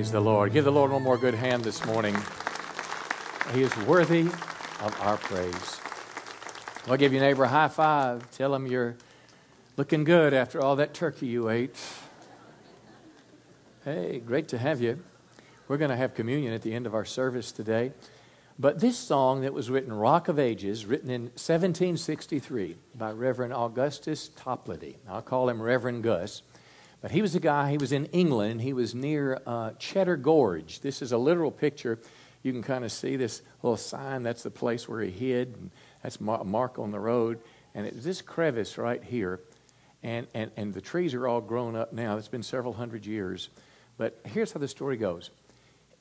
Praise the Lord. Give the Lord one more good hand this morning. He is worthy of our praise. I'll give your neighbor a high five. Tell him you're looking good after all that turkey you ate. Hey, great to have you. We're going to have communion at the end of our service today. But this song that was written, Rock of Ages, written in 1763 by Reverend Augustus Toplady. I'll call him Reverend Gus. But he was a guy, he was in England. He was near uh, Cheddar Gorge. This is a literal picture. You can kind of see this little sign. That's the place where he hid. And that's a mark on the road. And it's this crevice right here. And, and, and the trees are all grown up now. It's been several hundred years. But here's how the story goes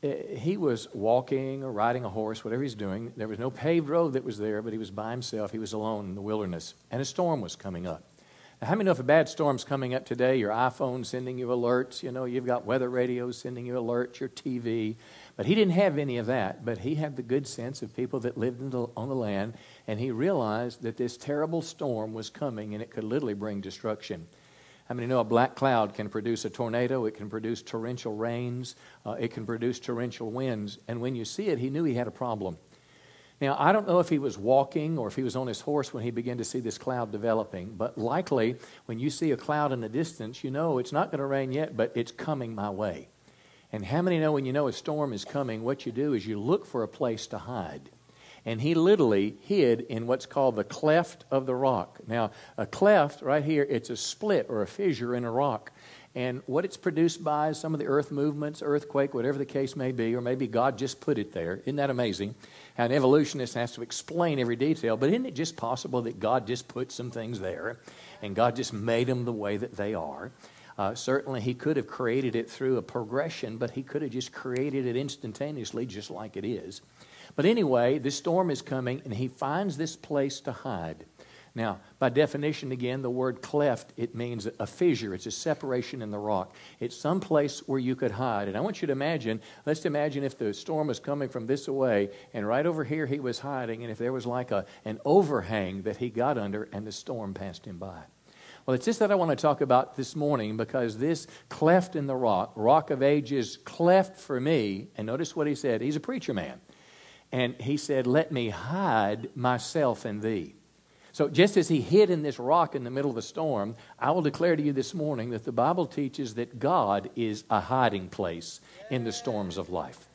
uh, he was walking or riding a horse, whatever he's doing. There was no paved road that was there, but he was by himself. He was alone in the wilderness. And a storm was coming up. Now, how many know if a bad storm's coming up today, your iPhone sending you alerts, you know, you've got weather radios sending you alerts, your TV. But he didn't have any of that, but he had the good sense of people that lived the, on the land, and he realized that this terrible storm was coming and it could literally bring destruction. How many know a black cloud can produce a tornado? It can produce torrential rains. Uh, it can produce torrential winds. And when you see it, he knew he had a problem. Now, I don't know if he was walking or if he was on his horse when he began to see this cloud developing, but likely when you see a cloud in the distance, you know it's not going to rain yet, but it's coming my way. And how many know when you know a storm is coming, what you do is you look for a place to hide? And he literally hid in what's called the cleft of the rock. Now, a cleft right here, it's a split or a fissure in a rock. And what it's produced by is some of the earth movements, earthquake, whatever the case may be, or maybe God just put it there. Isn't that amazing? How an evolutionist has to explain every detail. But isn't it just possible that God just put some things there and God just made them the way that they are? Uh, certainly, He could have created it through a progression, but He could have just created it instantaneously, just like it is. But anyway, this storm is coming, and He finds this place to hide. Now, by definition, again, the word cleft, it means a fissure. It's a separation in the rock. It's some place where you could hide. And I want you to imagine, let's imagine if the storm was coming from this away, and right over here he was hiding, and if there was like a, an overhang that he got under, and the storm passed him by. Well, it's this that I want to talk about this morning because this cleft in the rock, rock of ages, cleft for me. And notice what he said. He's a preacher man. And he said, Let me hide myself in thee. So, just as he hid in this rock in the middle of the storm, I will declare to you this morning that the Bible teaches that God is a hiding place in the storms of life.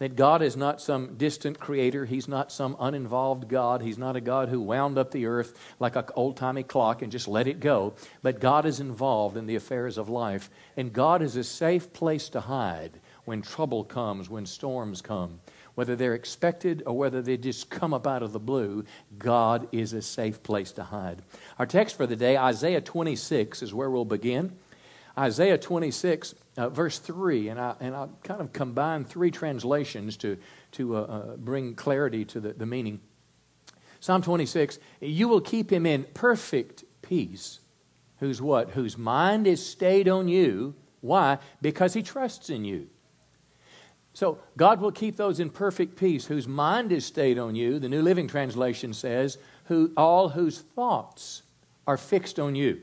That God is not some distant creator. He's not some uninvolved God. He's not a God who wound up the earth like an old timey clock and just let it go. But God is involved in the affairs of life. And God is a safe place to hide when trouble comes, when storms come whether they're expected or whether they just come up out of the blue, God is a safe place to hide. Our text for the day, Isaiah 26, is where we'll begin. Isaiah 26, uh, verse 3, and I, and I kind of combine three translations to, to uh, uh, bring clarity to the, the meaning. Psalm 26, you will keep him in perfect peace, whose what? Whose mind is stayed on you. Why? Because he trusts in you. So God will keep those in perfect peace whose mind is stayed on you. The New Living Translation says, who, all whose thoughts are fixed on you.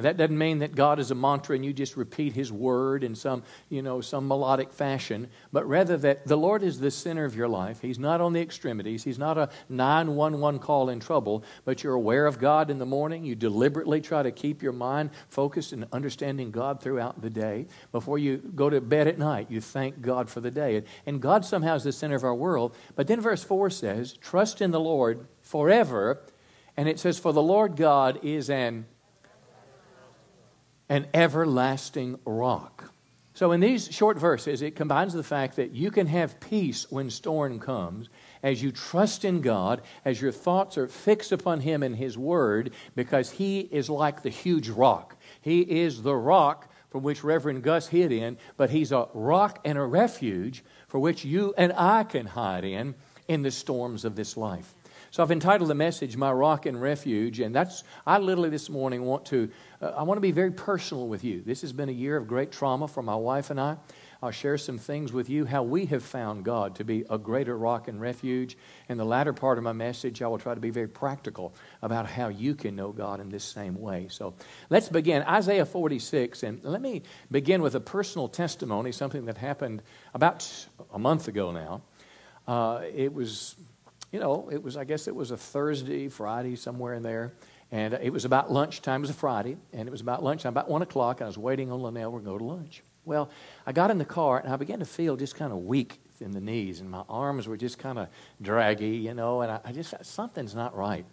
That doesn't mean that God is a mantra and you just repeat his word in some, you know, some melodic fashion, but rather that the Lord is the center of your life. He's not on the extremities. He's not a 911 call in trouble, but you're aware of God in the morning. You deliberately try to keep your mind focused and understanding God throughout the day. Before you go to bed at night, you thank God for the day. And God somehow is the center of our world. But then verse 4 says, "Trust in the Lord forever." And it says, "For the Lord God is an an everlasting rock. So, in these short verses, it combines the fact that you can have peace when storm comes as you trust in God, as your thoughts are fixed upon Him and His Word, because He is like the huge rock. He is the rock from which Reverend Gus hid in, but He's a rock and a refuge for which you and I can hide in in the storms of this life. So I've entitled the message "My Rock and Refuge," and that's I literally this morning want to uh, I want to be very personal with you. This has been a year of great trauma for my wife and I. I'll share some things with you how we have found God to be a greater rock and refuge. In the latter part of my message, I will try to be very practical about how you can know God in this same way. So let's begin. Isaiah 46, and let me begin with a personal testimony, something that happened about a month ago now. Uh, it was, you know, it was, I guess it was a Thursday, Friday, somewhere in there. And it was about lunchtime. It was a Friday, and it was about lunchtime, about 1 o'clock, and I was waiting on Linnell. To go to lunch. Well, I got in the car, and I began to feel just kind of weak in the knees, and my arms were just kind of draggy, you know, and I, I just, something's not right.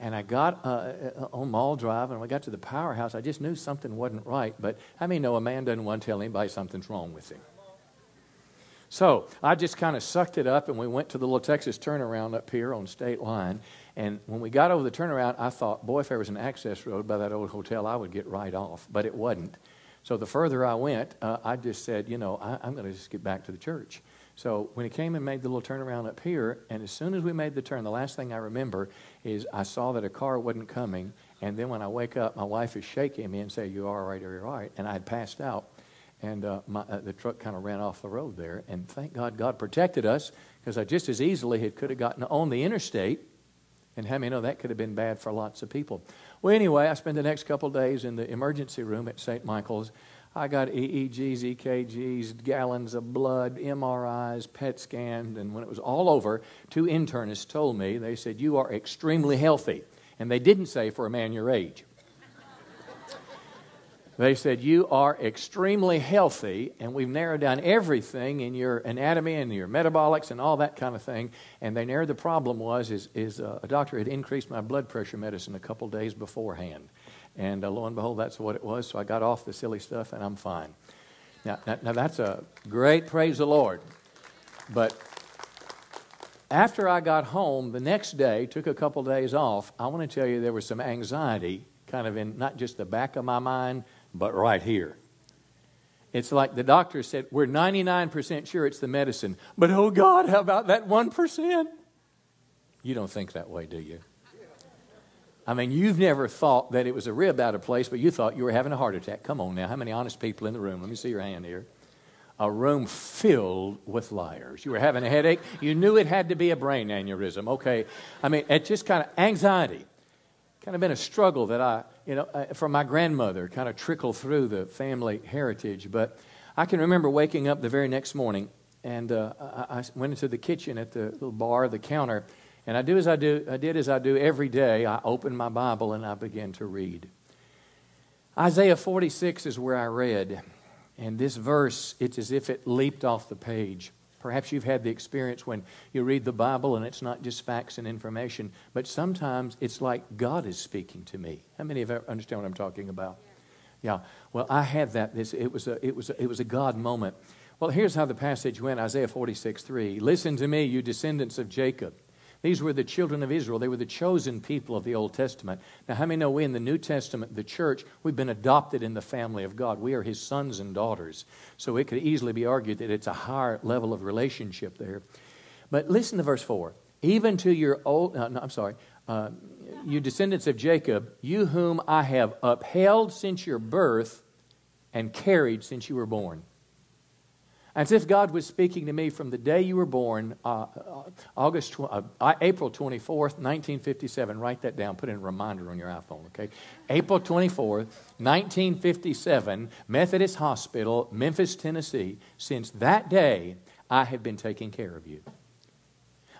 And I got uh, uh, on Mall Drive, and when I got to the powerhouse, I just knew something wasn't right. But I mean, no, a man doesn't want to tell anybody something's wrong with him. So I just kind of sucked it up, and we went to the little Texas turnaround up here on State Line. And when we got over the turnaround, I thought, boy, if there was an access road by that old hotel, I would get right off. But it wasn't. So the further I went, uh, I just said, you know, I, I'm going to just get back to the church. So when he came and made the little turnaround up here, and as soon as we made the turn, the last thing I remember is I saw that a car wasn't coming. And then when I wake up, my wife is shaking me and saying, You all right, are you all right? And I had passed out and uh, my, uh, the truck kind of ran off the road there. And thank God, God protected us because I just as easily had could have gotten on the interstate. And how many know that could have been bad for lots of people? Well, anyway, I spent the next couple days in the emergency room at St. Michael's. I got EEGs, EKGs, gallons of blood, MRIs, PET scans, and when it was all over, two internists told me, they said, You are extremely healthy. And they didn't say for a man your age. They said, You are extremely healthy, and we've narrowed down everything in your anatomy and your metabolics and all that kind of thing. And they narrowed the problem was is, is uh, a doctor had increased my blood pressure medicine a couple days beforehand. And uh, lo and behold, that's what it was. So I got off the silly stuff, and I'm fine. Now, now, now that's a great praise the Lord. But after I got home the next day, took a couple days off, I want to tell you there was some anxiety kind of in not just the back of my mind, but right here. It's like the doctor said, We're 99% sure it's the medicine, but oh God, how about that 1%? You don't think that way, do you? I mean, you've never thought that it was a rib out of place, but you thought you were having a heart attack. Come on now. How many honest people in the room? Let me see your hand here. A room filled with liars. You were having a headache. You knew it had to be a brain aneurysm. Okay. I mean, it just kind of anxiety. Kind of been a struggle that I you know, uh, from my grandmother, kind of trickle through the family heritage. But I can remember waking up the very next morning, and uh, I, I, went into the kitchen at the little bar, the counter, and I do as I do. I did as I do every day. I opened my Bible and I began to read. Isaiah 46 is where I read, and this verse, it's as if it leaped off the page. Perhaps you've had the experience when you read the Bible and it's not just facts and information, but sometimes it's like God is speaking to me. How many of you understand what I'm talking about? Yeah. Well, I had that. This, it, was a, it, was a, it was a God moment. Well, here's how the passage went Isaiah 46 3. Listen to me, you descendants of Jacob. These were the children of Israel. They were the chosen people of the Old Testament. Now, how many know we in the New Testament, the church, we've been adopted in the family of God? We are his sons and daughters. So it could easily be argued that it's a higher level of relationship there. But listen to verse 4. Even to your old, uh, no, I'm sorry, uh, you descendants of Jacob, you whom I have upheld since your birth and carried since you were born. As if God was speaking to me from the day you were born, uh, uh August, uh, April 24th, 1957. Write that down. Put in a reminder on your iPhone, okay? April 24th, 1957, Methodist Hospital, Memphis, Tennessee. Since that day, I have been taking care of you.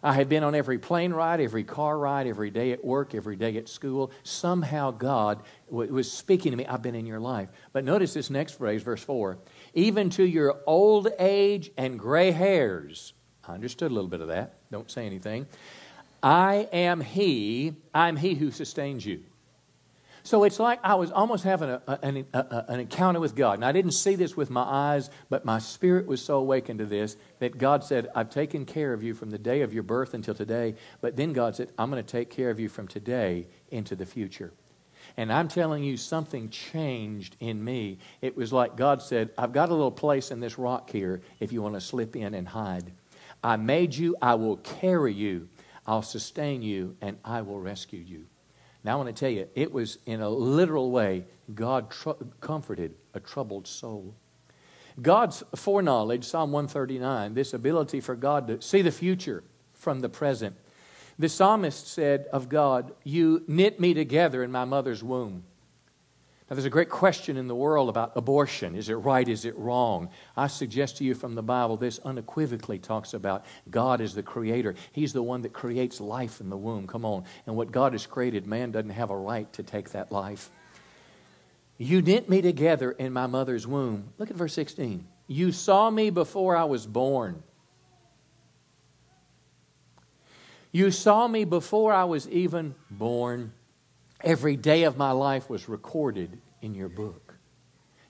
I have been on every plane ride, every car ride, every day at work, every day at school. Somehow God was speaking to me. I've been in your life. But notice this next phrase, verse 4 even to your old age and gray hairs. I understood a little bit of that. Don't say anything. I am He, I'm He who sustains you. So it's like I was almost having a, a, an, a, an encounter with God. And I didn't see this with my eyes, but my spirit was so awakened to this that God said, I've taken care of you from the day of your birth until today. But then God said, I'm going to take care of you from today into the future. And I'm telling you, something changed in me. It was like God said, I've got a little place in this rock here if you want to slip in and hide. I made you, I will carry you, I'll sustain you, and I will rescue you. Now, I want to tell you, it was in a literal way, God tr- comforted a troubled soul. God's foreknowledge, Psalm 139, this ability for God to see the future from the present. The psalmist said of God, You knit me together in my mother's womb. Now, there's a great question in the world about abortion. Is it right? Is it wrong? I suggest to you from the Bible, this unequivocally talks about God is the creator. He's the one that creates life in the womb. Come on. And what God has created, man doesn't have a right to take that life. You knit me together in my mother's womb. Look at verse 16. You saw me before I was born. You saw me before I was even born. Every day of my life was recorded in your book.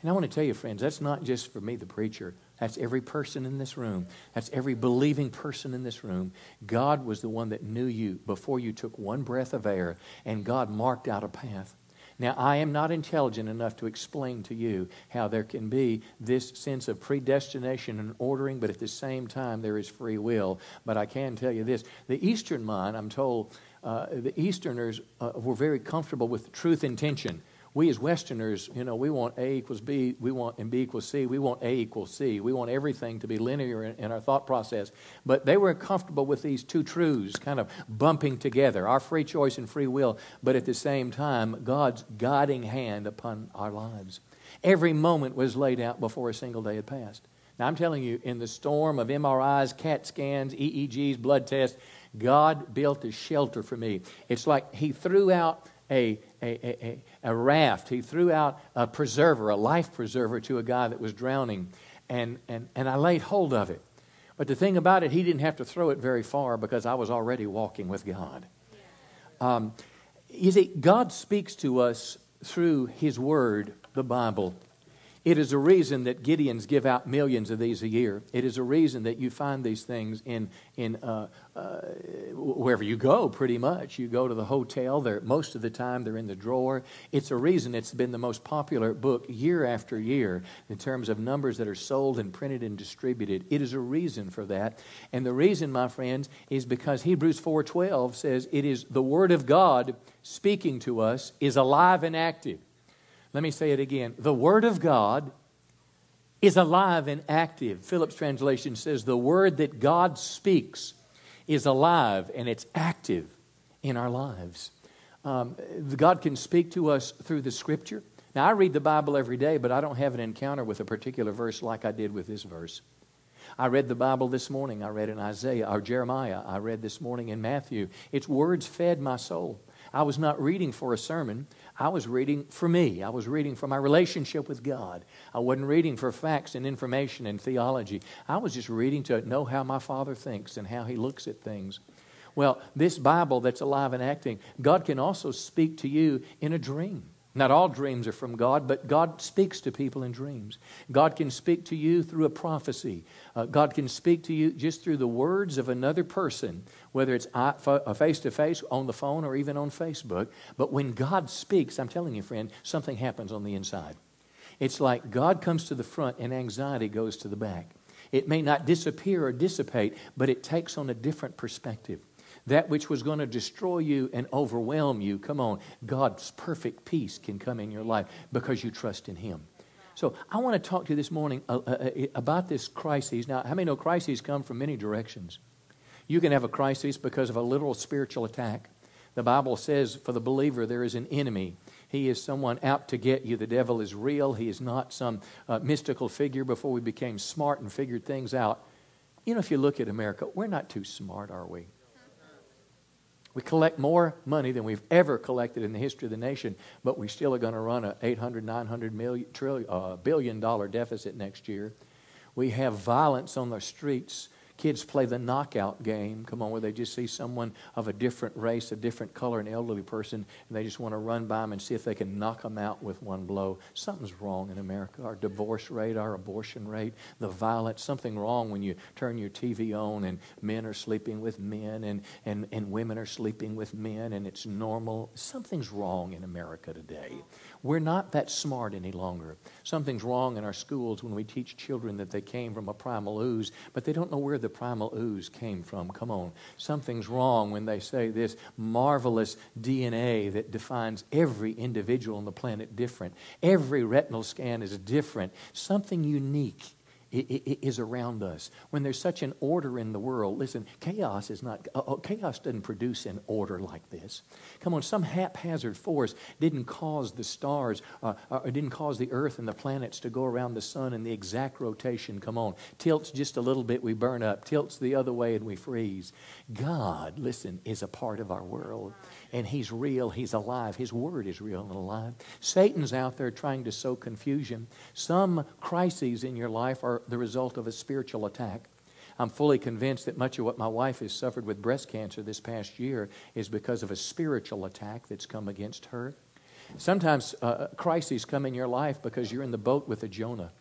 And I want to tell you, friends, that's not just for me, the preacher. That's every person in this room. That's every believing person in this room. God was the one that knew you before you took one breath of air, and God marked out a path. Now, I am not intelligent enough to explain to you how there can be this sense of predestination and ordering, but at the same time, there is free will. But I can tell you this the Eastern mind, I'm told, uh, the Easterners uh, were very comfortable with truth intention. We as Westerners, you know, we want A equals B, we want and B equals C, we want A equals C. We want everything to be linear in, in our thought process. But they were comfortable with these two truths kind of bumping together, our free choice and free will, but at the same time, God's guiding hand upon our lives. Every moment was laid out before a single day had passed. Now, I'm telling you, in the storm of MRIs, CAT scans, EEGs, blood tests, God built a shelter for me. It's like He threw out a, a, a, a, raft, He threw out a preserver, a life preserver to a guy that was drowning, and, and, and I laid hold of it. But the thing about it, He didn't have to throw it very far because I was already walking with God. Um, you see, God speaks to us through His Word, the Bible. It is a reason that Gideons give out millions of these a year. It is a reason that you find these things in, in uh, uh, wherever you go, pretty much. You go to the hotel, they're, most of the time they're in the drawer. It's a reason it's been the most popular book year after year in terms of numbers that are sold and printed and distributed. It is a reason for that. And the reason, my friends, is because Hebrews 4.12 says it is the Word of God speaking to us is alive and active. Let me say it again. The Word of God is alive and active. Phillips' translation says the Word that God speaks is alive and it's active in our lives. Um, God can speak to us through the Scripture. Now, I read the Bible every day, but I don't have an encounter with a particular verse like I did with this verse. I read the Bible this morning. I read in Isaiah or Jeremiah. I read this morning in Matthew. Its words fed my soul. I was not reading for a sermon. I was reading for me. I was reading for my relationship with God. I wasn't reading for facts and information and theology. I was just reading to know how my Father thinks and how He looks at things. Well, this Bible that's alive and acting, God can also speak to you in a dream. Not all dreams are from God, but God speaks to people in dreams. God can speak to you through a prophecy. Uh, God can speak to you just through the words of another person, whether it's face to face, on the phone, or even on Facebook. But when God speaks, I'm telling you, friend, something happens on the inside. It's like God comes to the front and anxiety goes to the back. It may not disappear or dissipate, but it takes on a different perspective that which was going to destroy you and overwhelm you, come on, God's perfect peace can come in your life because you trust in Him. So I want to talk to you this morning uh, uh, uh, about this crisis. Now, how many know crises come from many directions? You can have a crisis because of a literal spiritual attack. The Bible says for the believer there is an enemy. He is someone out to get you. The devil is real. He is not some uh, mystical figure before we became smart and figured things out. You know, if you look at America, we're not too smart, are we? We collect more money than we've ever collected in the history of the nation, but we still are going to run a 800, 900 million, trillion, uh, billion dollar deficit next year. We have violence on the streets Kids play the knockout game, come on, where they just see someone of a different race, a different color, an elderly person, and they just want to run by them and see if they can knock them out with one blow. Something's wrong in America. Our divorce rate, our abortion rate, the violence, something wrong when you turn your TV on and men are sleeping with men and, and, and women are sleeping with men and it's normal. Something's wrong in America today. We're not that smart any longer. Something's wrong in our schools when we teach children that they came from a primal ooze, but they don't know where the primal ooze came from. Come on. Something's wrong when they say this marvelous DNA that defines every individual on the planet different. Every retinal scan is different. Something unique is around us, when there's such an order in the world, listen, chaos is not, uh, chaos doesn't produce an order like this. Come on, some haphazard force didn't cause the stars, uh, uh, or didn't cause the earth and the planets to go around the sun in the exact rotation. Come on, tilts just a little bit, we burn up, tilts the other way, and we freeze. God, listen, is a part of our world, and He's real, He's alive, His Word is real and alive. Satan's out there trying to sow confusion. Some crises in your life are the result of a spiritual attack. I'm fully convinced that much of what my wife has suffered with breast cancer this past year is because of a spiritual attack that's come against her. Sometimes uh, crises come in your life because you're in the boat with a Jonah.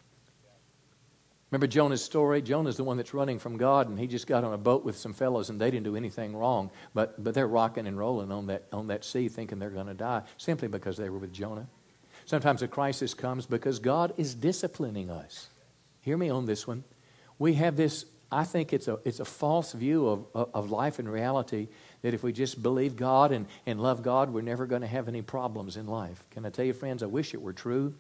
Remember Jonah's story? Jonah's the one that's running from God, and he just got on a boat with some fellows, and they didn't do anything wrong, but, but they're rocking and rolling on that, on that sea thinking they're going to die simply because they were with Jonah. Sometimes a crisis comes because God is disciplining us. Hear me on this one. We have this, I think it's a, it's a false view of, of, life and reality that if we just believe God and, and love God, we're never going to have any problems in life. Can I tell you, friends, I wish it were true.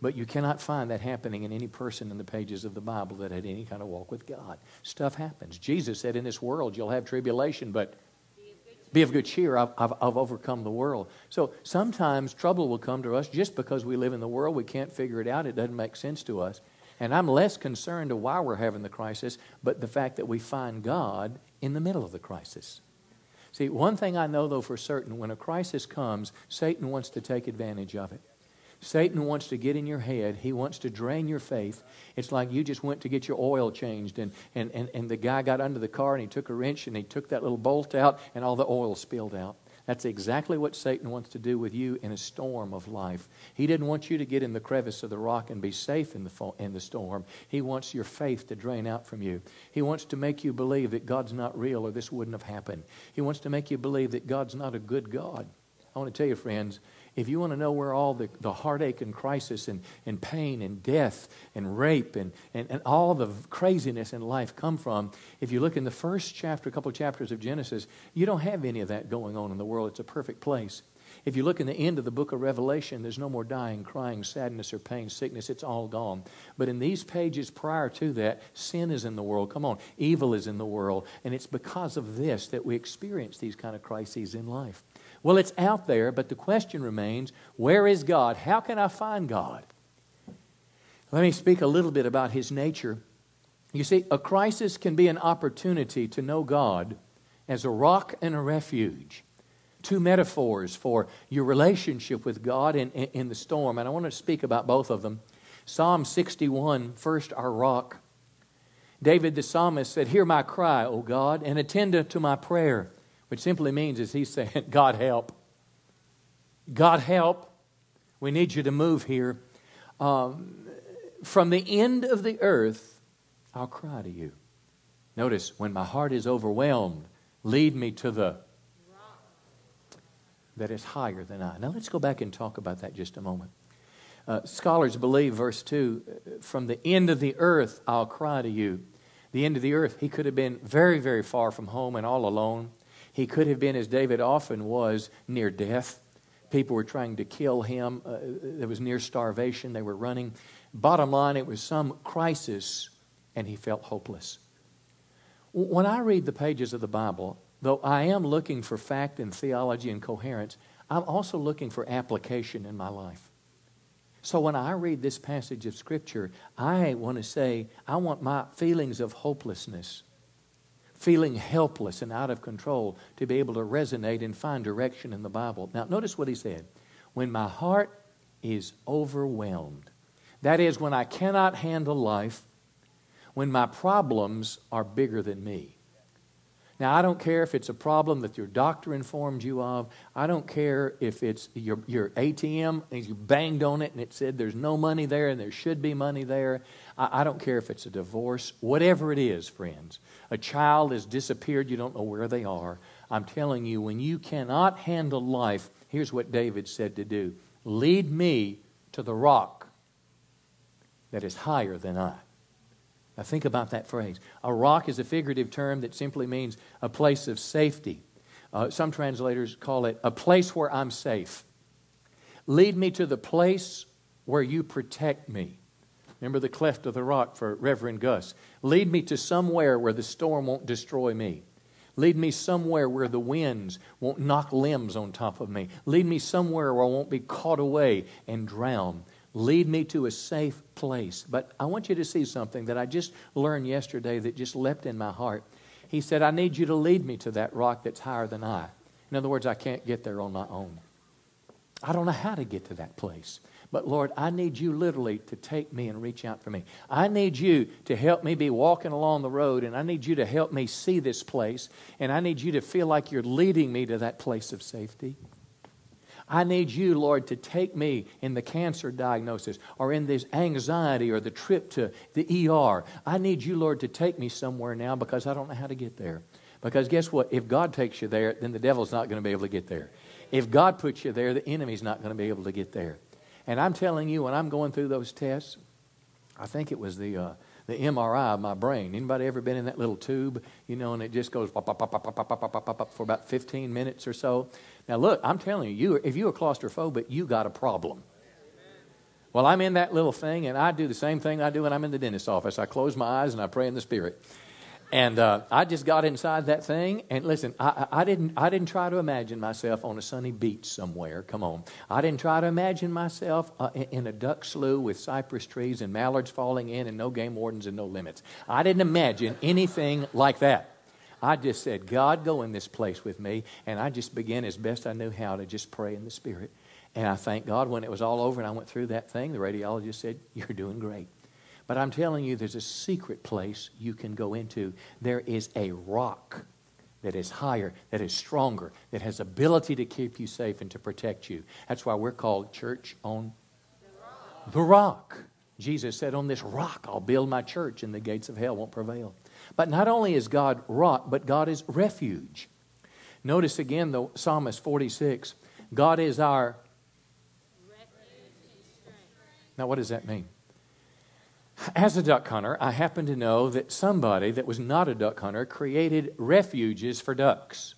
But you cannot find that happening in any person in the pages of the Bible that had any kind of walk with God. Stuff happens. Jesus said, In this world you'll have tribulation, but be of good cheer. I've, I've, I've, overcome the world. So sometimes trouble will come to us just because we live in the world. We can't figure it out. It doesn't make sense to us. And I'm less concerned of why we're having the crisis, but the fact that we find God in the middle of the crisis. See, one thing I know, though, for certain when a crisis comes, Satan wants to take advantage of it. Satan wants to get in your head. He wants to drain your faith. It's like you just went to get your oil changed, and, and, and, and the guy got under the car and he took a wrench and he took that little bolt out, and all the oil spilled out. That's exactly what Satan wants to do with you in a storm of life. He didn't want you to get in the crevice of the rock and be safe in the, in the storm. He wants your faith to drain out from you. He wants to make you believe that God's not real or this wouldn't have happened. He wants to make you believe that God's not a good God. I want to tell you, friends, if you want to know where all the, the heartache and crisis and, and pain and death and rape and, and, and all the craziness in life come from, if you look in the first chapter, a couple of chapters of Genesis, you don't have any of that going on in the world. It's a perfect place. If you look in the end of the book of Revelation, there's no more dying, crying, sadness, or pain, sickness. It's all gone. But in these pages prior to that, sin is in the world. Come on, evil is in the world. And it's because of this that we experience these kind of crises in life. Well, it's out there, but the question remains where is God? How can I find God? Let me speak a little bit about his nature. You see, a crisis can be an opportunity to know God as a rock and a refuge. Two metaphors for your relationship with God in, in, in the storm, and I want to speak about both of them. Psalm 61, first, our rock. David the psalmist said, Hear my cry, O God, and attend to my prayer which simply means is he's saying, God help. God help. We need you to move here. Um, from the end of the earth, I'll cry to you. Notice, when my heart is overwhelmed, lead me to the that is higher than I. Now let's go back and talk about that just a moment. Uh, scholars believe, verse 2, from the end of the earth I'll cry to you. The end of the earth, he could have been very, very far from home and all alone. He could have been, as David often was, near death. People were trying to kill him. Uh, there was near starvation. They were running. Bottom line, it was some crisis, and he felt hopeless. When I read the pages of the Bible, though I am looking for fact and theology and coherence, I'm also looking for application in my life. So when I read this passage of Scripture, I want to say, I want my feelings of hopelessness feeling helpless and out of control to be able to resonate and find direction in the Bible. Now, notice what he said. When my heart is overwhelmed, that is, when I cannot handle life, when my problems are bigger than me. Now, I don't care if it's a problem that your doctor informed you of. I don't care if it's your, your ATM and you banged on it and it said there's no money there and there should be money there. I, I don't care if it's a divorce. Whatever it is, friends. A child has disappeared, you don't know where they are. I'm telling you, when you cannot handle life, here's what David said to do Lead me to the rock that is higher than I. Now, think about that phrase. A rock is a figurative term that simply means a place of safety. Uh, some translators call it a place where I'm safe. Lead me to the place where you protect me. Remember the cleft of the rock for Reverend Gus. Lead me to somewhere where the storm won't destroy me. Lead me somewhere where the winds won't knock limbs on top of me. Lead me somewhere where I won't be caught away and drowned. Lead me to a safe place. But I want you to see something that I just learned yesterday that just leapt in my heart. He said, I need you to lead me to that rock that's higher than I. In other words, I can't get there on my own. I don't know how to get to that place. But Lord, I need you literally to take me and reach out for me. I need you to help me be walking along the road, and I need you to help me see this place, and I need you to feel like you're leading me to that place of safety. I need you, Lord, to take me in the cancer diagnosis or in this anxiety or the trip to the ER. I need you, Lord, to take me somewhere now because I don't know how to get there. Because guess what? If God takes you there, then the devil's not going to be able to get there. If God puts you there, the enemy's not going to be able to get there. And I'm telling you, when I'm going through those tests, I think it was the. Uh, the MRI of my brain. Anybody ever been in that little tube, you know, and it just goes pop, pop, pop, for about 15 minutes or so? Now, look, I'm telling you, you if you're claustrophobic, you got a problem. Well, I'm in that little thing, and I do the same thing I do when I'm in the dentist's office. I close my eyes and I pray in the Spirit. And uh, I just got inside that thing, and listen, I, I, didn't, I didn't try to imagine myself on a sunny beach somewhere. Come on. I didn't try to imagine myself uh, in, in, a duck slough with cypress trees and mallards falling in and no game wardens and no limits. I didn't imagine anything like that. I just said, God, go in this place with me. And I just began as best I knew how to just pray in the Spirit. And I thank God when it was all over and I went through that thing, the radiologist said, You're doing great. But I'm telling you, there's a secret place you can go into. There is a rock that is higher, that is stronger, that has ability to keep you safe and to protect you. That's why we're called church on the rock. The rock. Jesus said, On this rock I'll build my church, and the gates of hell won't prevail. But not only is God rock, but God is refuge. Notice again the Psalmist 46 God is our. Refuge. Now, what does that mean? As a duck hunter, I happen to know that somebody that was not a duck hunter created refuges for ducks.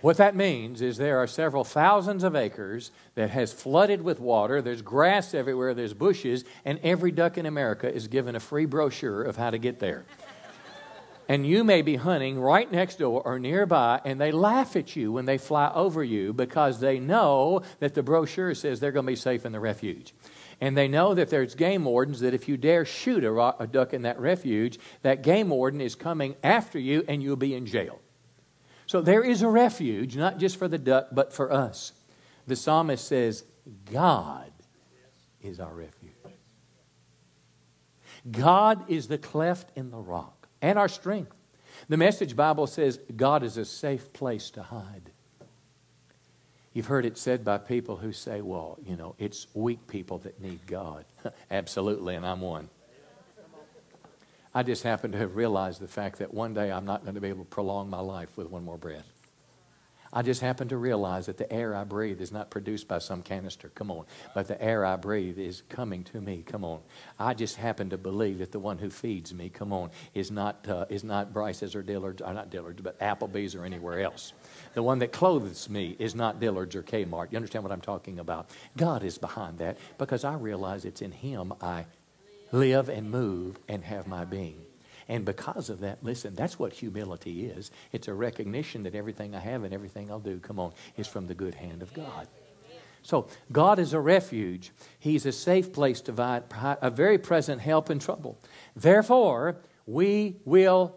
What that means is there are several thousands of acres that has flooded with water. There's grass everywhere, there's bushes, and every duck in America is given a free brochure of how to get there. and you may be hunting right next door or nearby, and they laugh at you when they fly over you because they know that the brochure says they're going to be safe in the refuge. And they know that there's game wardens that if you dare shoot a, a duck in that refuge, that game warden is coming after you and you'll be in jail. So there is a refuge, not just for the duck, but for us. The psalmist says, God is our refuge. God is the cleft in the rock and our strength. The message Bible says God is a safe place to hide. You've heard it said by people who say, well, you know, it's weak people that need God. Absolutely, and I'm one. I just happen to have realized the fact that one day I'm not going to be able to prolong my life with one more breath. I just happen to realize that the air I breathe is not produced by some canister, come on, but the air I breathe is coming to me, come on. I just happen to believe that the one who feeds me, come on, is not, uh, is not Bryce's or Dillard's, or uh, not Dillard's, but Applebee's or anywhere else. The one that clothes me is not Dillard's or Kmart. You understand what I'm talking about? God is behind that because I realize it's in Him I live and move and have my being. And because of that, listen, that's what humility is. It's a recognition that everything I have and everything I'll do, come on, is from the good hand of God. So, God is a refuge. He's a safe place to provide a very present help in trouble. Therefore, we will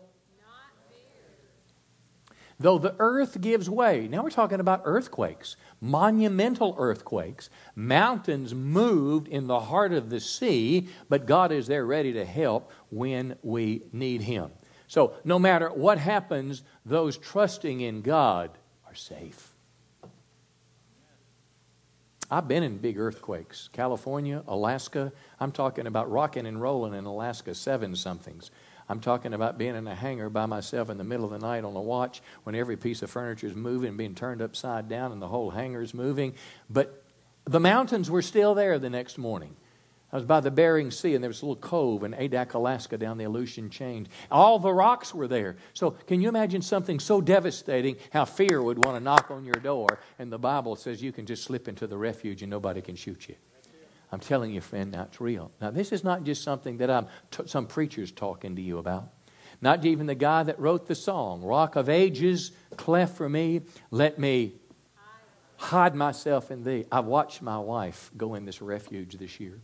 Though the earth gives way, now we're talking about earthquakes, monumental earthquakes, mountains moved in the heart of the sea, but God is there ready to help when we need Him. So, no matter what happens, those trusting in God are safe. I've been in big earthquakes California, Alaska. I'm talking about rocking and rolling in Alaska, seven somethings. I'm talking about being in a hangar by myself in the middle of the night on a watch when every piece of furniture is moving, being turned upside down, and the whole hangar is moving. But the mountains were still there the next morning. I was by the Bering Sea, and there was a little cove in Adak, Alaska, down the Aleutian Chain. All the rocks were there. So, can you imagine something so devastating how fear would want to knock on your door, and the Bible says you can just slip into the refuge and nobody can shoot you? I'm telling you, friend, now it's real. Now, this is not just something that I'm t- some preacher's talking to you about. Not even the guy that wrote the song, Rock of Ages, cleft for me, let me hide myself in thee. I watched my wife go in this refuge this year.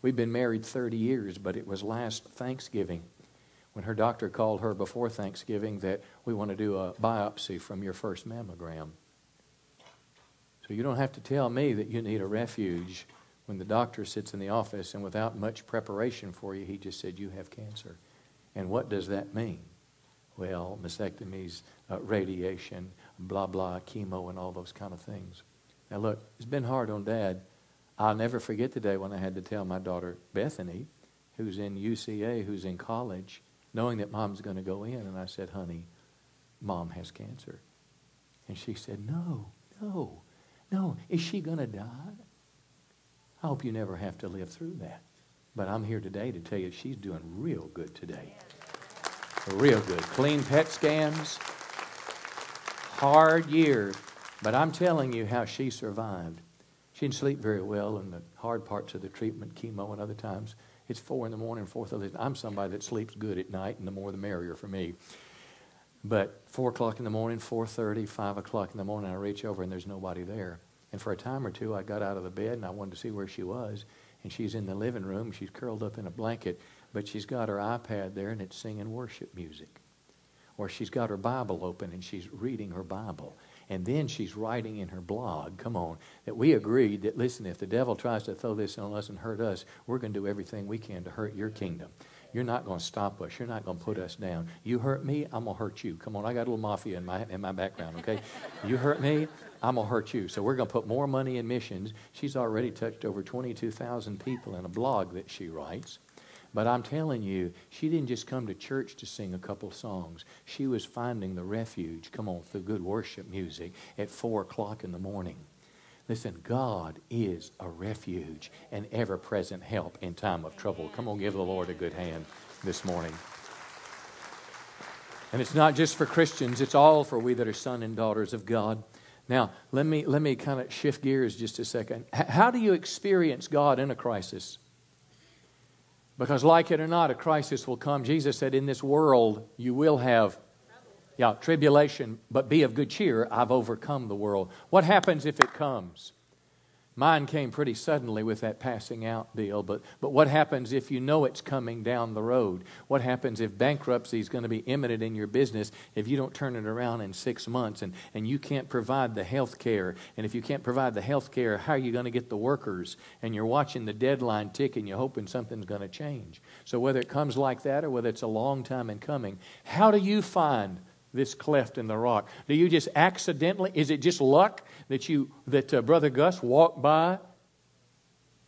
We've been married 30 years, but it was last Thanksgiving when her doctor called her before Thanksgiving that we want to do a biopsy from your first mammogram. So you don't have to tell me that you need a refuge when the doctor sits in the office and without much preparation for you, he just said, You have cancer. And what does that mean? Well, mastectomies, uh, radiation, blah, blah, chemo, and all those kind of things. Now, look, it's been hard on dad. I'll never forget the day when I had to tell my daughter, Bethany, who's in UCA, who's in college, knowing that mom's going to go in. And I said, honey, mom has cancer. And she said, no, no, no. Is she going to die? I hope you never have to live through that. But I'm here today to tell you she's doing real good today. Real good. Clean PET scans. Hard year. But I'm telling you how she survived. She didn't sleep very well in the hard parts of the treatment, chemo, and other times. It's four in the morning, four thirty. I'm somebody that sleeps good at night, and the more the merrier for me. But four o'clock in the morning, four thirty, five o'clock in the morning, I reach over and there's nobody there. And for a time or two, I got out of the bed and I wanted to see where she was and she's in the living room. She's curled up in a blanket, but she's got her iPad there and it's singing worship music. Or she's got her Bible open and she's reading her Bible. And then she's writing in her blog, come on, that we agreed that, listen, if the devil tries to throw this on us and hurt us, we're going to do everything we can to hurt your kingdom. You're not going to stop us. You're not going to put us down. You hurt me, I'm going to hurt you. Come on, I got a little mafia in my, in my background, okay? You hurt me, I'm going to hurt you. So we're going to put more money in missions. She's already touched over 22,000 people in a blog that she writes. But I'm telling you, she didn't just come to church to sing a couple songs. She was finding the refuge, come on, through good worship music at 4 o'clock in the morning. Listen, God is a refuge and ever present help in time of trouble. Come on, give the Lord a good hand this morning. And it's not just for Christians, it's all for we that are sons and daughters of God. Now, let me, let me kind of shift gears just a second. H- how do you experience God in a crisis? Because, like it or not, a crisis will come. Jesus said, In this world, you will have yeah, tribulation, but be of good cheer. I've overcome the world. What happens if it comes? Mine came pretty suddenly with that passing out deal, but, but what happens if you know it's coming down the road? What happens if bankruptcy is going to be imminent in your business if you don't turn it around in six months and, and you can't provide the health care? And if you can't provide the health care, how are you going to get the workers? And you're watching the deadline tick and you're hoping something's going to change. So whether it comes like that or whether it's a long time in coming, how do you find this cleft in the rock? Do you just accidentally, is it just luck that you that uh, Brother Gus walked by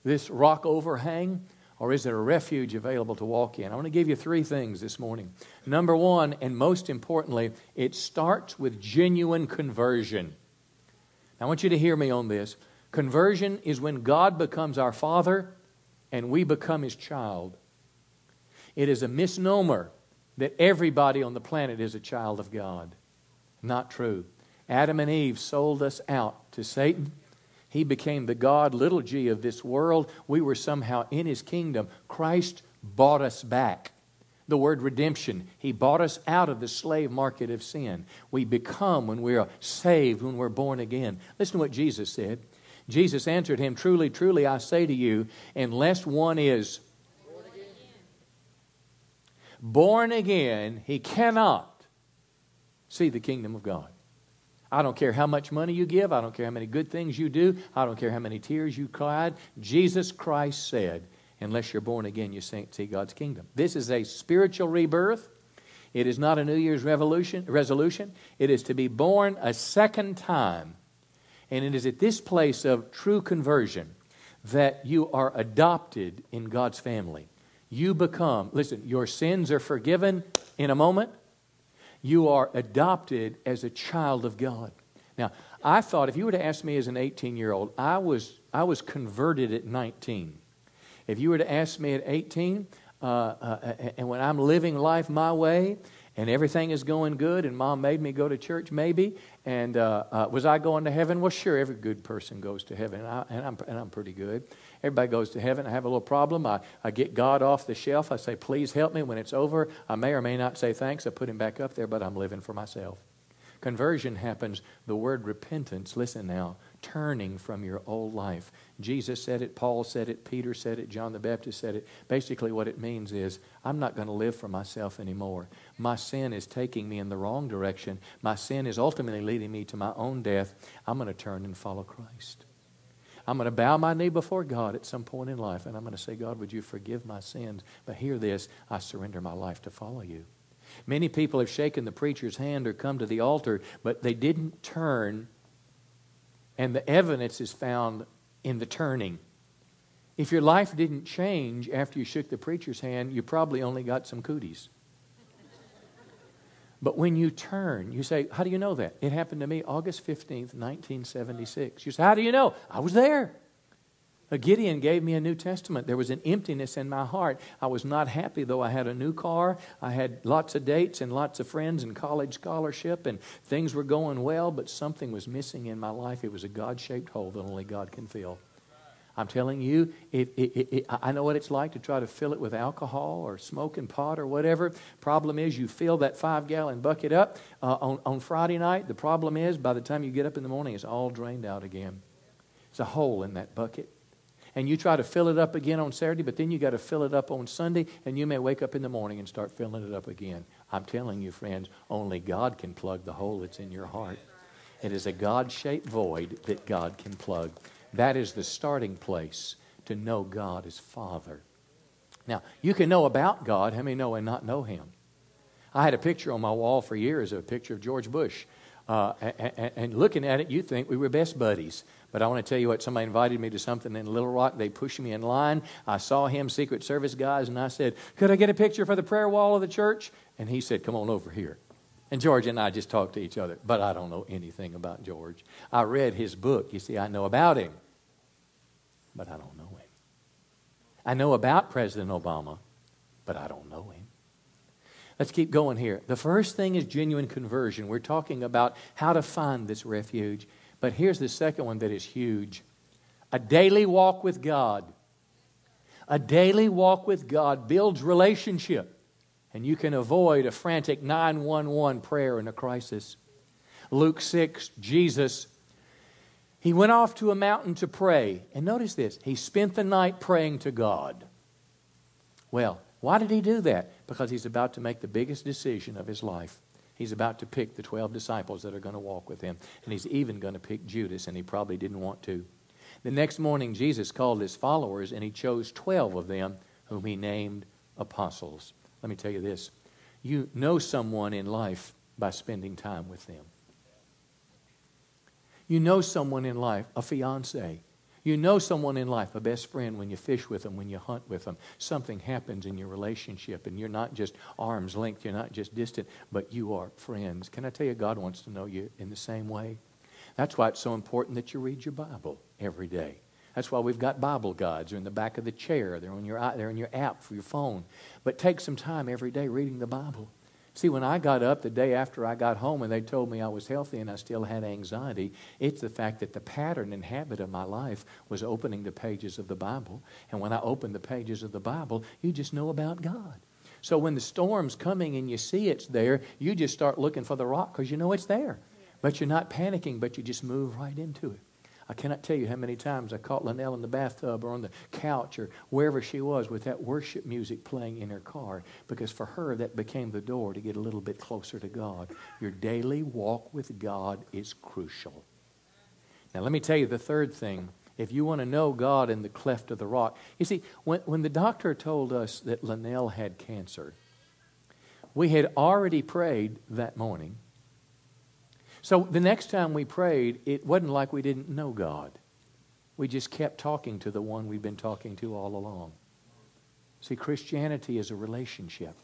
this rock overhang? Or is there a refuge available to walk in? I want to give you three things this morning. Number one, and most importantly, it starts with genuine conversion. I want you to hear me on this. Conversion is when God becomes our Father and we become His child. It is a misnomer that everybody on the planet is a child of God. Not true. Adam and Eve sold us out to Satan. He became the God, little g, of this world. We were somehow in his kingdom. Christ bought us back. The word redemption, he bought us out of the slave market of sin. We become when we are saved, when we're born again. Listen to what Jesus said. Jesus answered him, Truly, truly, I say to you, unless one is born again, he cannot see the kingdom of God. I don't care how much money you give. I don't care how many good things you do. I don't care how many tears you cried. Jesus Christ said, unless you're born again, you can't see God's kingdom. This is a spiritual rebirth. It is not a New Year's resolution. It is to be born a second time. And it is at this place of true conversion that you are adopted in God's family you become, listen, your sins are forgiven in a moment. You are adopted as a child of God. Now, I thought if you were to ask me as an 18 year old, I was, I was converted at 19. If you were to ask me at 18, uh, uh, and when I'm living life my way, and everything is going good, and mom made me go to church, maybe. And uh, uh, was I going to heaven? Well, sure, every good person goes to heaven, and, I, and, I'm, and I'm pretty good. Everybody goes to heaven. I have a little problem. I, I get God off the shelf. I say, please help me. When it's over, I may or may not say thanks. I put him back up there, but I'm living for myself. Conversion happens. The word repentance, listen now, turning from your old life. Jesus said it, Paul said it, Peter said it, John the Baptist said it. Basically, what it means is I'm not going to live for myself anymore. My sin is taking me in the wrong direction. My sin is ultimately leading me to my own death. I'm going to turn and follow Christ. I'm going to bow my knee before God at some point in life, and I'm going to say, God, would you forgive my sins? But hear this I surrender my life to follow you. Many people have shaken the preacher's hand or come to the altar, but they didn't turn, and the evidence is found in the turning. If your life didn't change after you shook the preacher's hand, you probably only got some cooties. But when you turn, you say, How do you know that? It happened to me August 15th, 1976. You say, How do you know? I was there. A Gideon gave me a New Testament. There was an emptiness in my heart. I was not happy, though I had a new car. I had lots of dates and lots of friends and college scholarship, and things were going well, but something was missing in my life. It was a God shaped hole that only God can fill. I'm telling you, it, it, it, I know what it's like to try to fill it with alcohol or smoking pot or whatever. Problem is, you fill that five gallon bucket up uh, on, on Friday night. The problem is, by the time you get up in the morning, it's all drained out again. It's a hole in that bucket and you try to fill it up again on Saturday, but then you got to fill it up on Sunday, and you may wake up in the morning and start filling it up again. I'm telling you, friends, only God can plug the hole that's in your heart. It is a God shaped void that God can plug. That is the starting place to know God as Father. Now, you can know about God. How many know and not know Him? I had a picture on my wall for years, of a picture of George Bush. Uh, and, and, looking at it, you think we were best buddies. But I want to tell you what, somebody invited me to something in Little Rock. They pushed me in line. I saw him, Secret Service guys, and I said, Could I get a picture for the prayer wall of the church? And he said, Come on over here. And George and I just talked to each other, but I don't know anything about George. I read his book. You see, I know about him, but I don't know him. I know about President Obama, but I don't know him. Let's keep going here. The first thing is genuine conversion. We're talking about how to find this refuge. But here's the second one that is huge a daily walk with God. A daily walk with God builds relationship, and you can avoid a frantic 911 prayer in a crisis. Luke 6, Jesus, he went off to a mountain to pray. And notice this he spent the night praying to God. Well, why did he do that? Because he's about to make the biggest decision of his life. He's about to pick the 12 disciples that are going to walk with him. And he's even going to pick Judas, and he probably didn't want to. The next morning, Jesus called his followers, and he chose 12 of them, whom he named apostles. Let me tell you this you know someone in life by spending time with them. You know someone in life, a fiance, you know someone in life, a best friend, when you fish with them, when you hunt with them. Something happens in your relationship, and you're not just arm's length, you're not just distant, but you are friends. Can I tell you, God wants to know you in the same way? That's why it's so important that you read your Bible every day. That's why we've got Bible guides. They're in the back of the chair. They're on your, they're in your app for your phone. But take some time every day reading the Bible. See, when I got up the day after I got home and they told me I was healthy and I still had anxiety, it's the fact that the pattern and habit of my life was opening the pages of the Bible. And when I opened the pages of the Bible, you just know about God. So when the storm's coming and you see it's there, you just start looking for the rock because you know it's there. But you're not panicking, but you just move right into it. I cannot tell you how many times I caught Linnell in the bathtub or on the couch or wherever she was with that worship music playing in her car because for her that became the door to get a little bit closer to God. Your daily walk with God is crucial. Now, let me tell you the third thing. If you want to know God in the cleft of the rock, you see, when, when the doctor told us that Linnell had cancer, we had already prayed that morning so the next time we prayed, it wasn't like we didn't know God. We just kept talking to the one we've been talking to all along. See, Christianity is a relationship,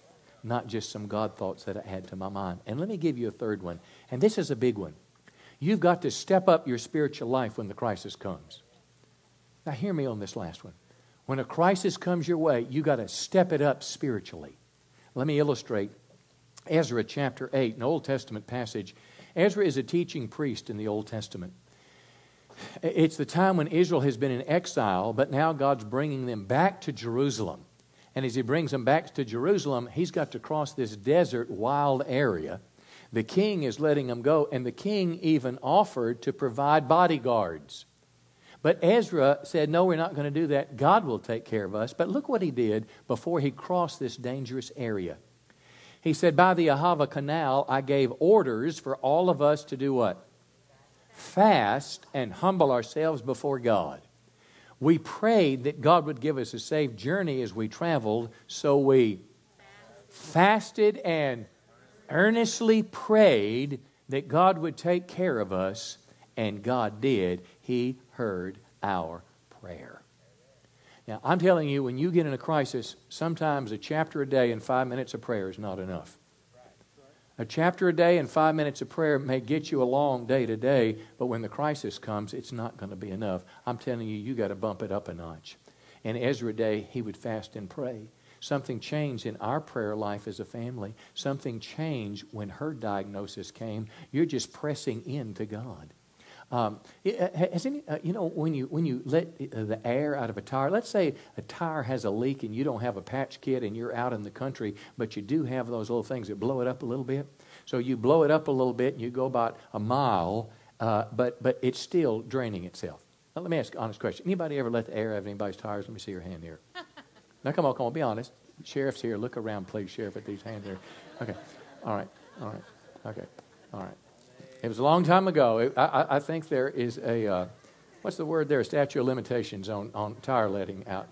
not just some God thoughts that I had to my mind. And let me give you a third one, and this is a big one. You've got to step up your spiritual life when the crisis comes. Now, hear me on this last one. When a crisis comes your way, you've got to step it up spiritually. Let me illustrate. Ezra chapter 8, an Old Testament passage. Ezra is a teaching priest in the Old Testament. It's the time when Israel has been in exile, but now God's bringing them back to Jerusalem. And as he brings them back to Jerusalem, he's got to cross this desert, wild area. The king is letting them go, and the king even offered to provide bodyguards. But Ezra said, No, we're not going to do that. God will take care of us. But look what he did before he crossed this dangerous area. He said, By the Ahava Canal, I gave orders for all of us to do what? Fast and humble ourselves before God. We prayed that God would give us a safe journey as we traveled, so we fasted and earnestly prayed that God would take care of us, and God did. He heard our prayer. Now, I'm telling you, when you get in a crisis, sometimes a chapter a day and five minutes of prayer is not enough. A chapter a day and five minutes of prayer may get you along day to day, but when the crisis comes, it's not going to be enough. I'm telling you, you got to bump it up a notch. In Ezra day, he would fast and pray. Something changed in our prayer life as a family. Something changed when her diagnosis came. You're just pressing into God. Um, uh, has any, uh, you know, when you, when you let uh, the air out of a tire, let's say a tire has a leak and you don't have a patch kit and you're out in the country, but you do have those little things that blow it up a little bit. So you blow it up a little bit and you go about a mile, uh, but, but it's still draining itself. Now, let me ask an honest question. Anybody ever let the air out of anybody's tires? Let me see your hand here. now, come on, come on, be honest. Sheriff's here. Look around, please, Sheriff, at these hands here. Okay. All right. All right. Okay. All right. It was a long time ago. I, I think there is a, uh, what's the word there? A statute of limitations on, on tire letting out,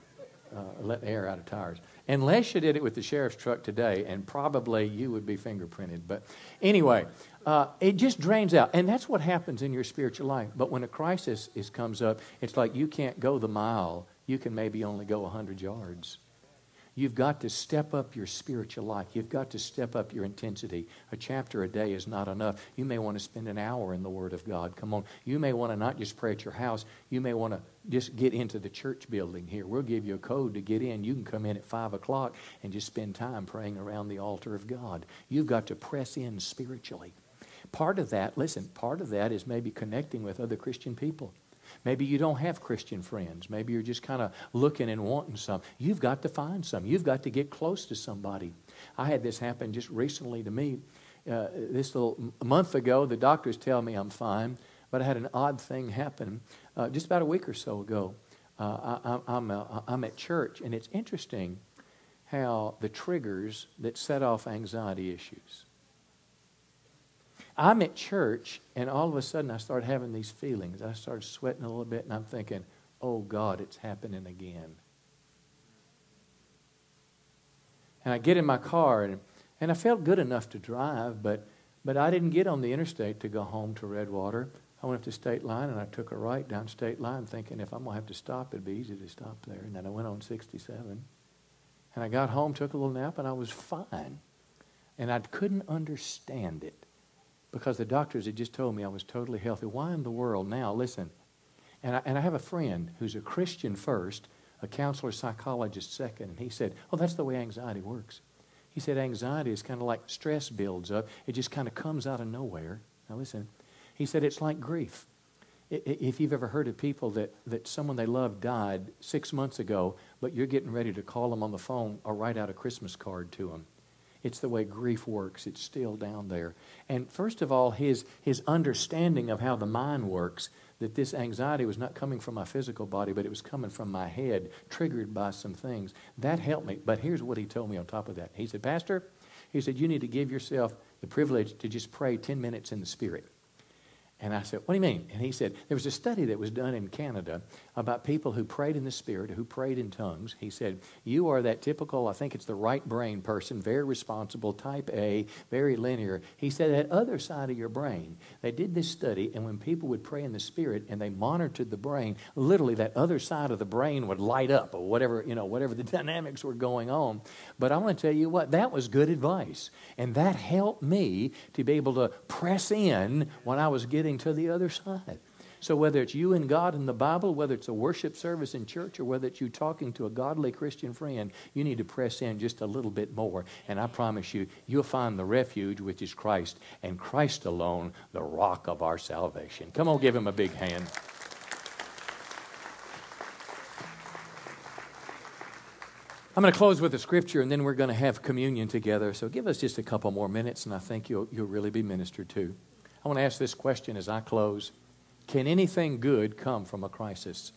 uh, letting air out of tires. Unless you did it with the sheriff's truck today, and probably you would be fingerprinted. But anyway, uh, it just drains out. And that's what happens in your spiritual life. But when a crisis is, comes up, it's like you can't go the mile. You can maybe only go 100 yards. You've got to step up your spiritual life. You've got to step up your intensity. A chapter a day is not enough. You may want to spend an hour in the Word of God. Come on. You may want to not just pray at your house, you may want to just get into the church building here. We'll give you a code to get in. You can come in at 5 o'clock and just spend time praying around the altar of God. You've got to press in spiritually. Part of that, listen, part of that is maybe connecting with other Christian people. Maybe you don't have Christian friends. Maybe you're just kind of looking and wanting some. You've got to find some. You've got to get close to somebody. I had this happen just recently to me. Uh, this little month ago, the doctors tell me I'm fine, but I had an odd thing happen uh, just about a week or so ago. Uh, I, am uh, I'm at church, and it's interesting how the triggers that set off anxiety issues. I'm at church, and all of a sudden I start having these feelings. I start sweating a little bit, and I'm thinking, oh God, it's happening again. And I get in my car, and, and I felt good enough to drive, but, but I didn't get on the interstate to go home to Redwater. I went up to State Line, and I took a right down State Line, thinking if I'm going to have to stop, it'd be easy to stop there. And then I went on 67. And I got home, took a little nap, and I was fine. And I couldn't understand it because the doctors had just told me I was totally healthy. Why in the world now? Listen, and I, and I have a friend who's a Christian first, a counselor psychologist second, and he said, Oh, that's the way anxiety works. He said, Anxiety is kind of like stress builds up, it just kind of comes out of nowhere. Now, listen, he said, It's like grief. If you've ever heard of people that, that someone they love died six months ago, but you're getting ready to call them on the phone or write out a Christmas card to them, it's the way grief works. It's still down there. And first of all, his, his understanding of how the mind works, that this anxiety was not coming from my physical body, but it was coming from my head, triggered by some things. That helped me. But here's what he told me on top of that. He said, Pastor, he said, you need to give yourself the privilege to just pray 10 minutes in the Spirit. And I said, What do you mean? And he said, There was a study that was done in Canada about people who prayed in the Spirit, who prayed in tongues. He said, You are that typical, I think it's the right brain person, very responsible, type A, very linear. He said, That other side of your brain, they did this study, and when people would pray in the Spirit and they monitored the brain, literally that other side of the brain would light up or whatever, you know, whatever the dynamics were going on. But I want to tell you what, that was good advice. And that helped me to be able to press in when I was getting getting to the other side. So, whether it's you and God in the Bible, whether it's a worship service in church, or whether it's you talking to a godly Christian friend, you need to press in just a little bit more. And I promise you, you'll find the refuge, which is Christ, and Christ alone, the rock of our salvation. Come on, give him a big hand. I'm going to close with a scripture and then we're going to have communion together. So give us just a couple more minutes and I think you'll, you'll really be ministered to. I want to ask this question as I close Can anything good come from a crisis?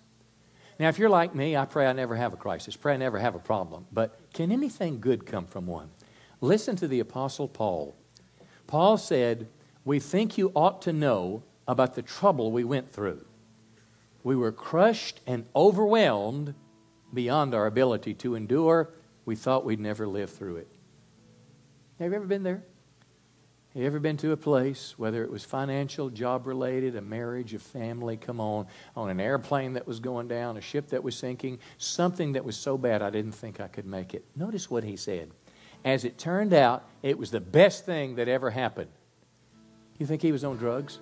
Now, if you're like me, I pray I never have a crisis, pray I never have a problem. But can anything good come from one? Listen to the Apostle Paul. Paul said, We think you ought to know about the trouble we went through. We were crushed and overwhelmed beyond our ability to endure. We thought we'd never live through it. Have you ever been there? Have you ever been to a place, whether it was financial, job related, a marriage, a family, come on, on an airplane that was going down, a ship that was sinking, something that was so bad I didn't think I could make it? Notice what he said. As it turned out, it was the best thing that ever happened. You think he was on drugs?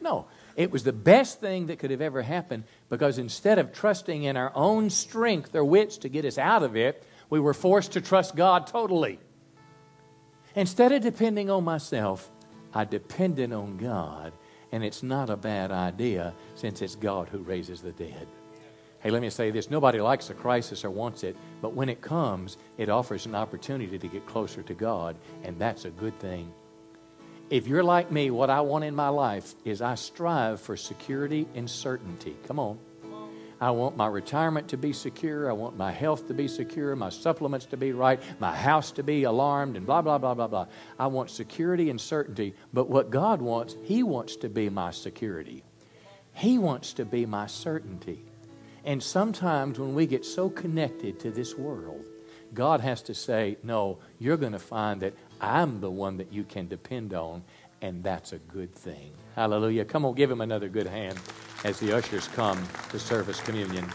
No. It was the best thing that could have ever happened because instead of trusting in our own strength or wits to get us out of it, we were forced to trust God totally. Instead of depending on myself, I depended on God, and it's not a bad idea since it's God who raises the dead. Hey, let me say this nobody likes a crisis or wants it, but when it comes, it offers an opportunity to get closer to God, and that's a good thing. If you're like me, what I want in my life is I strive for security and certainty. Come on. I want my retirement to be secure. I want my health to be secure, my supplements to be right, my house to be alarmed, and blah, blah, blah, blah, blah. I want security and certainty. But what God wants, He wants to be my security, He wants to be my certainty. And sometimes when we get so connected to this world, God has to say, No, you're going to find that I'm the one that you can depend on, and that's a good thing. Hallelujah. Come on, give him another good hand as the ushers come to service communion.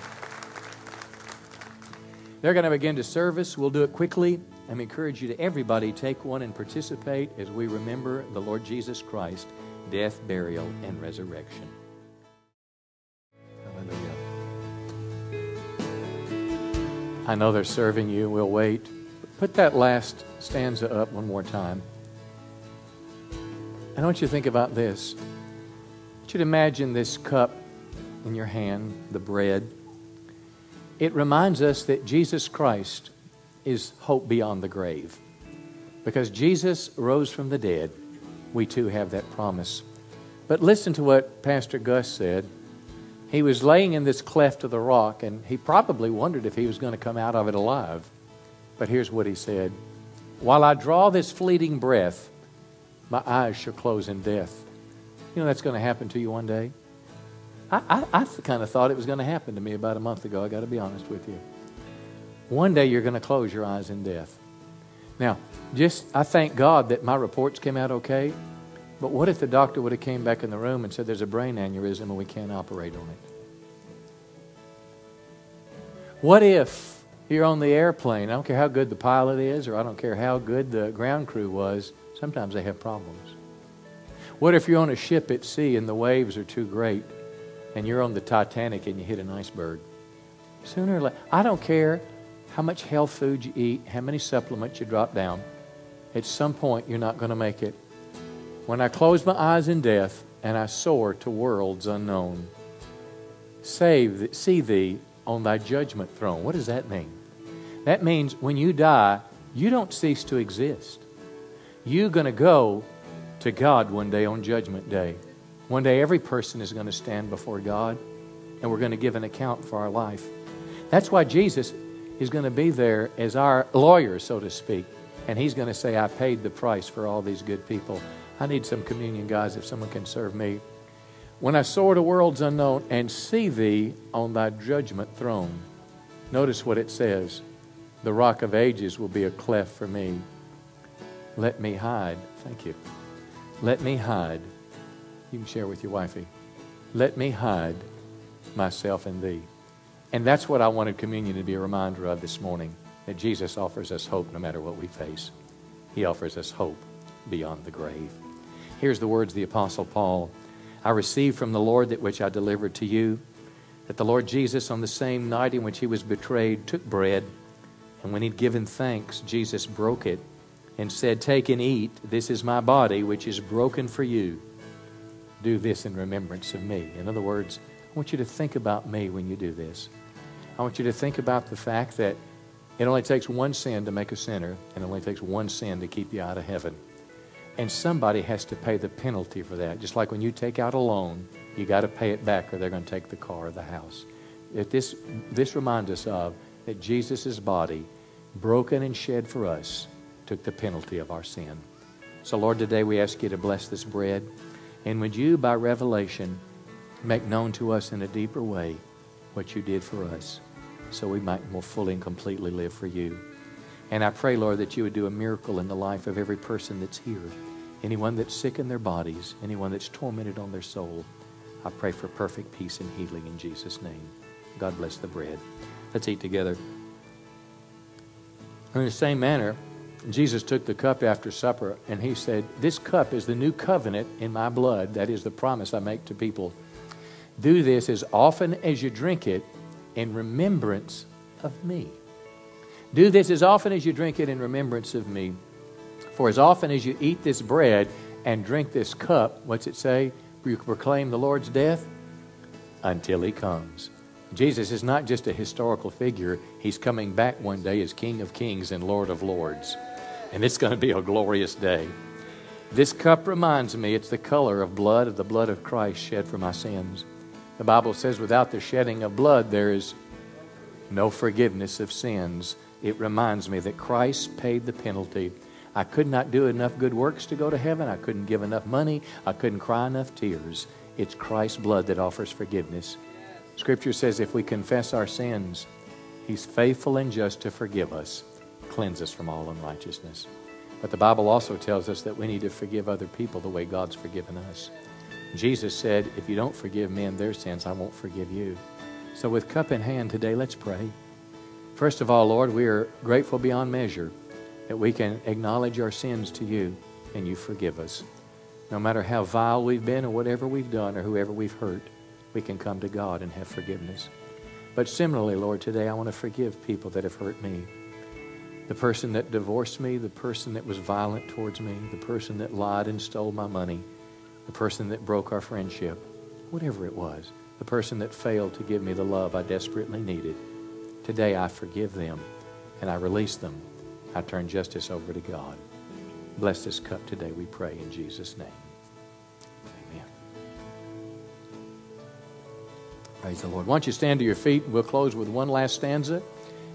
They're going to begin to service. We'll do it quickly. I encourage you to everybody take one and participate as we remember the Lord Jesus Christ, death, burial, and resurrection. Hallelujah. I know they're serving you. We'll wait. Put that last stanza up one more time. And I want you to think about this. You to imagine this cup in your hand, the bread. It reminds us that Jesus Christ is hope beyond the grave. Because Jesus rose from the dead, we too have that promise. But listen to what Pastor Gus said. He was laying in this cleft of the rock, and he probably wondered if he was going to come out of it alive. But here's what he said While I draw this fleeting breath, my eyes shall close in death. You know that's going to happen to you one day? I, I, I kind of thought it was going to happen to me about a month ago. I got to be honest with you. One day you're going to close your eyes in death. Now, just I thank God that my reports came out okay. But what if the doctor would have came back in the room and said there's a brain aneurysm and we can't operate on it? What if you're on the airplane. I don't care how good the pilot is, or I don't care how good the ground crew was. Sometimes they have problems. What if you're on a ship at sea and the waves are too great, and you're on the Titanic and you hit an iceberg? Sooner or later, I don't care how much health food you eat, how many supplements you drop down. At some point, you're not going to make it. When I close my eyes in death and I soar to worlds unknown, save, see thee on thy judgment throne. What does that mean? That means when you die, you don't cease to exist. You're going to go to God one day on Judgment Day. One day, every person is going to stand before God, and we're going to give an account for our life. That's why Jesus is going to be there as our lawyer, so to speak, and he's going to say, I paid the price for all these good people. I need some communion, guys, if someone can serve me. When I soar to worlds unknown and see thee on thy judgment throne, notice what it says the rock of ages will be a cleft for me. Let me hide. Thank you. Let me hide. You can share with your wifey. Let me hide myself in thee. And that's what I wanted communion to be a reminder of this morning that Jesus offers us hope no matter what we face. He offers us hope beyond the grave. Here's the words of the Apostle Paul I received from the Lord that which I delivered to you, that the Lord Jesus, on the same night in which he was betrayed, took bread, and when he'd given thanks, Jesus broke it and said, Take and eat. This is my body, which is broken for you. Do this in remembrance of me. In other words, I want you to think about me when you do this. I want you to think about the fact that it only takes one sin to make a sinner, and it only takes one sin to keep you out of heaven. And somebody has to pay the penalty for that. Just like when you take out a loan, you got to pay it back or they're going to take the car or the house. If this, this reminds us of that Jesus' body, broken and shed for us, took the penalty of our sin. So, Lord, today we ask you to bless this bread. And would you, by revelation, make known to us in a deeper way what you did for us so we might more fully and completely live for you. And I pray, Lord, that you would do a miracle in the life of every person that's here. Anyone that's sick in their bodies, anyone that's tormented on their soul. I pray for perfect peace and healing in Jesus' name. God bless the bread. Let's eat together. In the same manner, Jesus took the cup after supper and he said, This cup is the new covenant in my blood. That is the promise I make to people. Do this as often as you drink it in remembrance of me. Do this as often as you drink it in remembrance of me. For as often as you eat this bread and drink this cup, what's it say? You proclaim the Lord's death until he comes. Jesus is not just a historical figure, he's coming back one day as King of Kings and Lord of Lords. And it's going to be a glorious day. This cup reminds me it's the color of blood, of the blood of Christ shed for my sins. The Bible says, without the shedding of blood, there is no forgiveness of sins. It reminds me that Christ paid the penalty. I could not do enough good works to go to heaven. I couldn't give enough money. I couldn't cry enough tears. It's Christ's blood that offers forgiveness. Scripture says if we confess our sins, He's faithful and just to forgive us, cleanse us from all unrighteousness. But the Bible also tells us that we need to forgive other people the way God's forgiven us. Jesus said, If you don't forgive men their sins, I won't forgive you. So, with cup in hand today, let's pray. First of all, Lord, we are grateful beyond measure that we can acknowledge our sins to you and you forgive us. No matter how vile we've been or whatever we've done or whoever we've hurt, we can come to God and have forgiveness. But similarly, Lord, today I want to forgive people that have hurt me. The person that divorced me, the person that was violent towards me, the person that lied and stole my money the person that broke our friendship, whatever it was, the person that failed to give me the love I desperately needed. Today I forgive them and I release them. I turn justice over to God. Bless this cup today, we pray in Jesus' name. Amen. Praise the Lord. Why don't you stand to your feet? We'll close with one last stanza.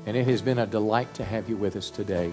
And it has been a delight to have you with us today.